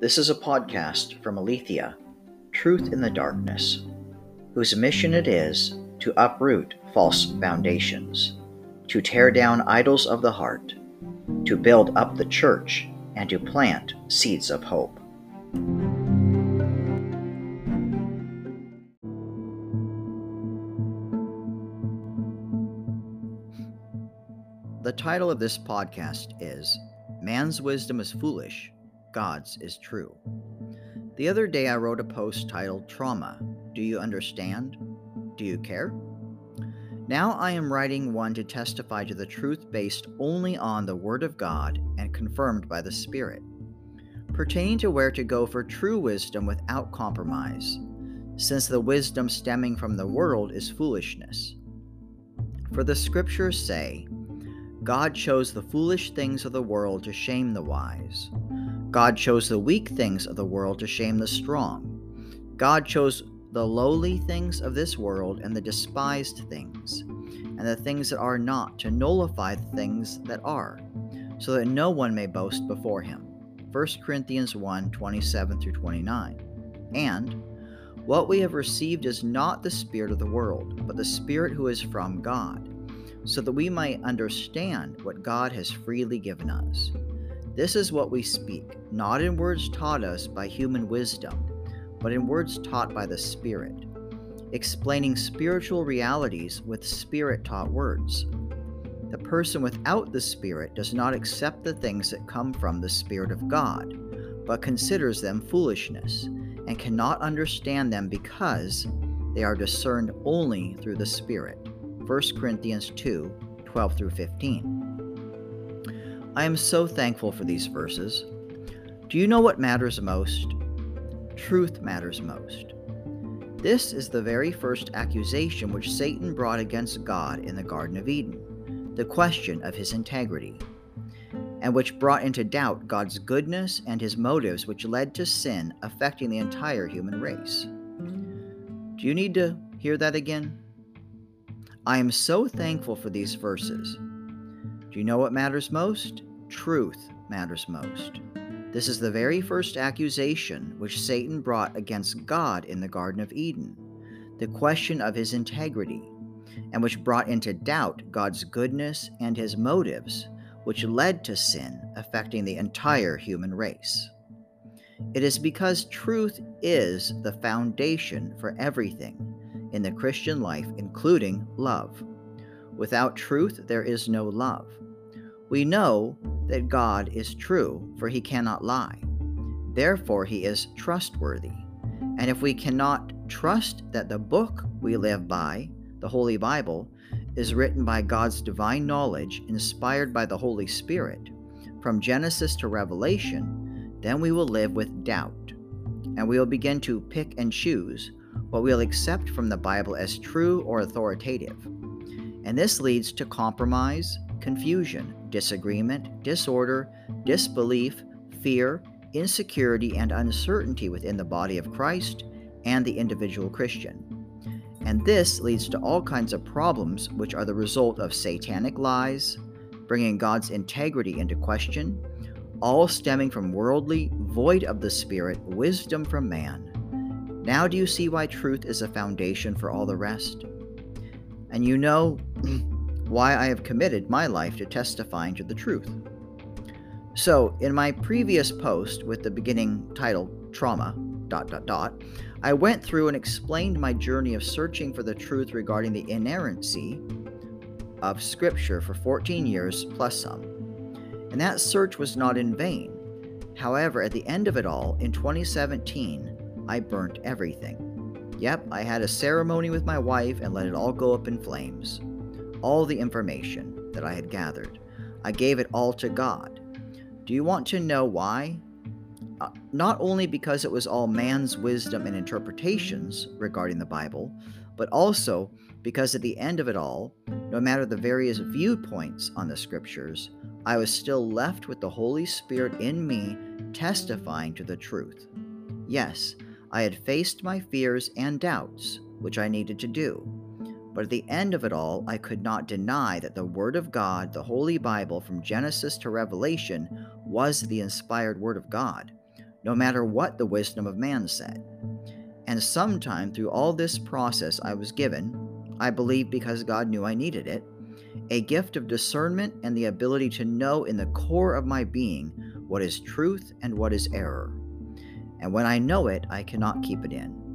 This is a podcast from Aletheia, Truth in the Darkness, whose mission it is to uproot false foundations, to tear down idols of the heart, to build up the church, and to plant seeds of hope. The title of this podcast is Man's Wisdom is Foolish, God's is True. The other day I wrote a post titled Trauma Do You Understand? Do You Care? Now I am writing one to testify to the truth based only on the Word of God and confirmed by the Spirit, pertaining to where to go for true wisdom without compromise, since the wisdom stemming from the world is foolishness. For the Scriptures say, God chose the foolish things of the world to shame the wise. God chose the weak things of the world to shame the strong. God chose the lowly things of this world and the despised things, and the things that are not, to nullify the things that are, so that no one may boast before him. 1 Corinthians 1 27 through 29. And, what we have received is not the Spirit of the world, but the Spirit who is from God so that we might understand what God has freely given us. This is what we speak, not in words taught us by human wisdom, but in words taught by the Spirit, explaining spiritual realities with Spirit taught words. The person without the Spirit does not accept the things that come from the Spirit of God, but considers them foolishness, and cannot understand them because they are discerned only through the Spirit. 1 Corinthians 2 12 through 15. I am so thankful for these verses. Do you know what matters most? Truth matters most. This is the very first accusation which Satan brought against God in the Garden of Eden the question of his integrity, and which brought into doubt God's goodness and his motives, which led to sin affecting the entire human race. Do you need to hear that again? I am so thankful for these verses. You know what matters most? Truth matters most. This is the very first accusation which Satan brought against God in the Garden of Eden the question of his integrity, and which brought into doubt God's goodness and his motives, which led to sin affecting the entire human race. It is because truth is the foundation for everything in the Christian life, including love. Without truth, there is no love. We know that God is true, for he cannot lie. Therefore, he is trustworthy. And if we cannot trust that the book we live by, the Holy Bible, is written by God's divine knowledge, inspired by the Holy Spirit, from Genesis to Revelation, then we will live with doubt. And we will begin to pick and choose what we'll accept from the Bible as true or authoritative. And this leads to compromise, confusion, disagreement, disorder, disbelief, fear, insecurity, and uncertainty within the body of Christ and the individual Christian. And this leads to all kinds of problems, which are the result of satanic lies, bringing God's integrity into question, all stemming from worldly, void of the Spirit, wisdom from man now do you see why truth is a foundation for all the rest? And you know why I have committed my life to testifying to the truth. So, in my previous post with the beginning title Trauma, dot dot dot, I went through and explained my journey of searching for the truth regarding the inerrancy of Scripture for 14 years plus some. And that search was not in vain. However, at the end of it all, in 2017, I burnt everything. Yep, I had a ceremony with my wife and let it all go up in flames. All the information that I had gathered. I gave it all to God. Do you want to know why? Uh, not only because it was all man's wisdom and interpretations regarding the Bible, but also because at the end of it all, no matter the various viewpoints on the scriptures, I was still left with the Holy Spirit in me testifying to the truth. Yes, I had faced my fears and doubts, which I needed to do. But at the end of it all, I could not deny that the Word of God, the Holy Bible from Genesis to Revelation, was the inspired Word of God, no matter what the wisdom of man said. And sometime through all this process, I was given, I believe because God knew I needed it, a gift of discernment and the ability to know in the core of my being what is truth and what is error. And when I know it, I cannot keep it in.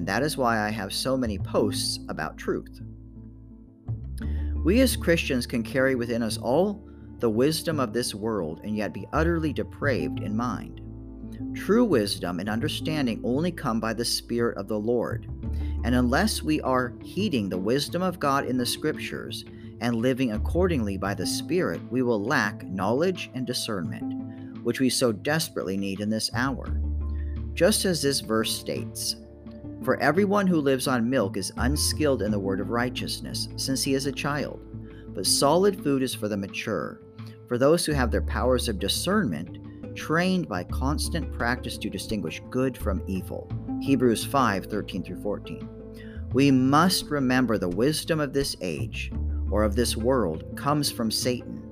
And that is why I have so many posts about truth. We as Christians can carry within us all the wisdom of this world and yet be utterly depraved in mind. True wisdom and understanding only come by the Spirit of the Lord. And unless we are heeding the wisdom of God in the Scriptures and living accordingly by the Spirit, we will lack knowledge and discernment, which we so desperately need in this hour. Just as this verse states, For everyone who lives on milk is unskilled in the word of righteousness, since he is a child. But solid food is for the mature, for those who have their powers of discernment trained by constant practice to distinguish good from evil. Hebrews 5 13 through 14. We must remember the wisdom of this age, or of this world, comes from Satan.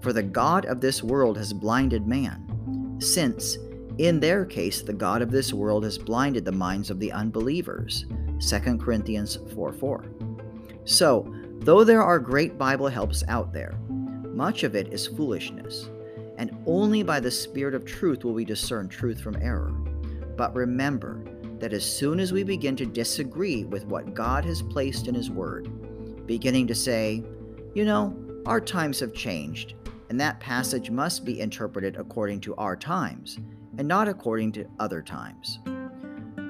For the God of this world has blinded man, since, in their case, the God of this world has blinded the minds of the unbelievers. 2 Corinthians 4 4. So, though there are great Bible helps out there, much of it is foolishness and only by the Spirit of truth will we discern truth from error. But remember that as soon as we begin to disagree with what God has placed in His Word, beginning to say, you know, our times have changed, and that passage must be interpreted according to our times, and not according to other times.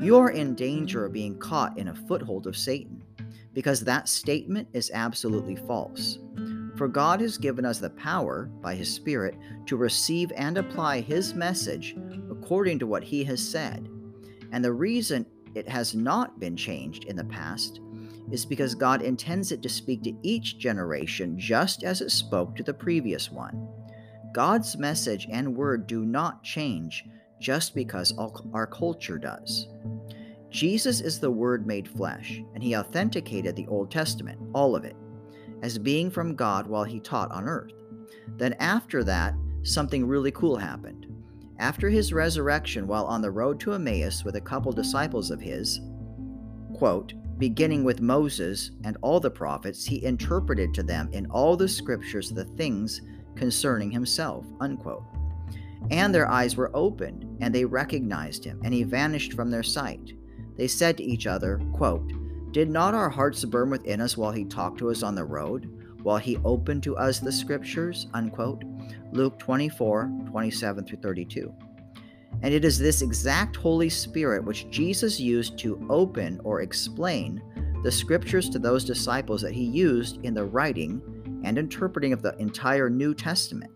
You are in danger of being caught in a foothold of Satan, because that statement is absolutely false. For God has given us the power, by His Spirit, to receive and apply His message according to what He has said. And the reason it has not been changed in the past is because God intends it to speak to each generation just as it spoke to the previous one. God's message and word do not change just because our culture does. Jesus is the Word made flesh, and He authenticated the Old Testament, all of it as being from God while he taught on earth. Then, after that, something really cool happened. After his resurrection, while on the road to Emmaus with a couple disciples of his, quote, beginning with Moses and all the prophets, he interpreted to them in all the scriptures the things concerning himself, unquote. And their eyes were opened, and they recognized him, and he vanished from their sight. They said to each other, quote, did not our hearts burn within us while he talked to us on the road, while he opened to us the scriptures? Unquote. Luke 24, 27 through 32. And it is this exact Holy Spirit which Jesus used to open or explain the scriptures to those disciples that he used in the writing and interpreting of the entire New Testament.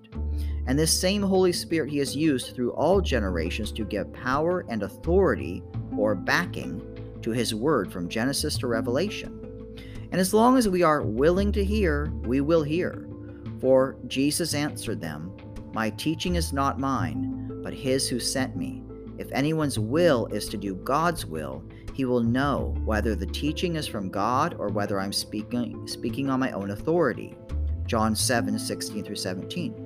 And this same Holy Spirit he has used through all generations to give power and authority or backing to his word from Genesis to Revelation. And as long as we are willing to hear, we will hear. For Jesus answered them, My teaching is not mine, but his who sent me. If anyone's will is to do God's will, he will know whether the teaching is from God or whether I'm speaking, speaking on my own authority. John 7 16 through 17.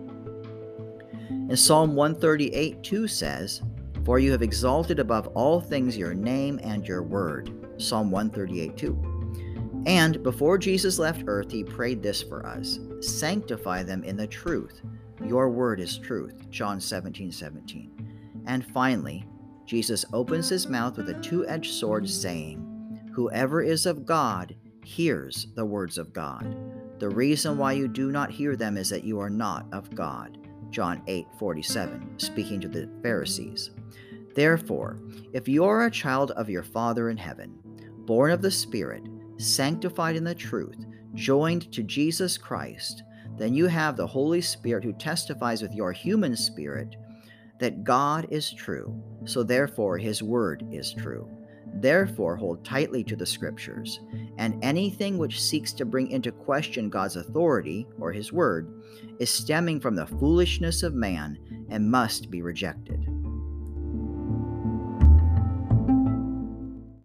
In Psalm 138 2 says, for you have exalted above all things your name and your word. Psalm 138 2. And before Jesus left earth, he prayed this for us Sanctify them in the truth. Your word is truth. John 17 17. And finally, Jesus opens his mouth with a two edged sword, saying, Whoever is of God hears the words of God. The reason why you do not hear them is that you are not of God. John 8 47, speaking to the Pharisees. Therefore, if you are a child of your Father in heaven, born of the Spirit, sanctified in the truth, joined to Jesus Christ, then you have the Holy Spirit who testifies with your human spirit that God is true. So therefore, his word is true. Therefore, hold tightly to the scriptures, and anything which seeks to bring into question God's authority or his word is stemming from the foolishness of man and must be rejected.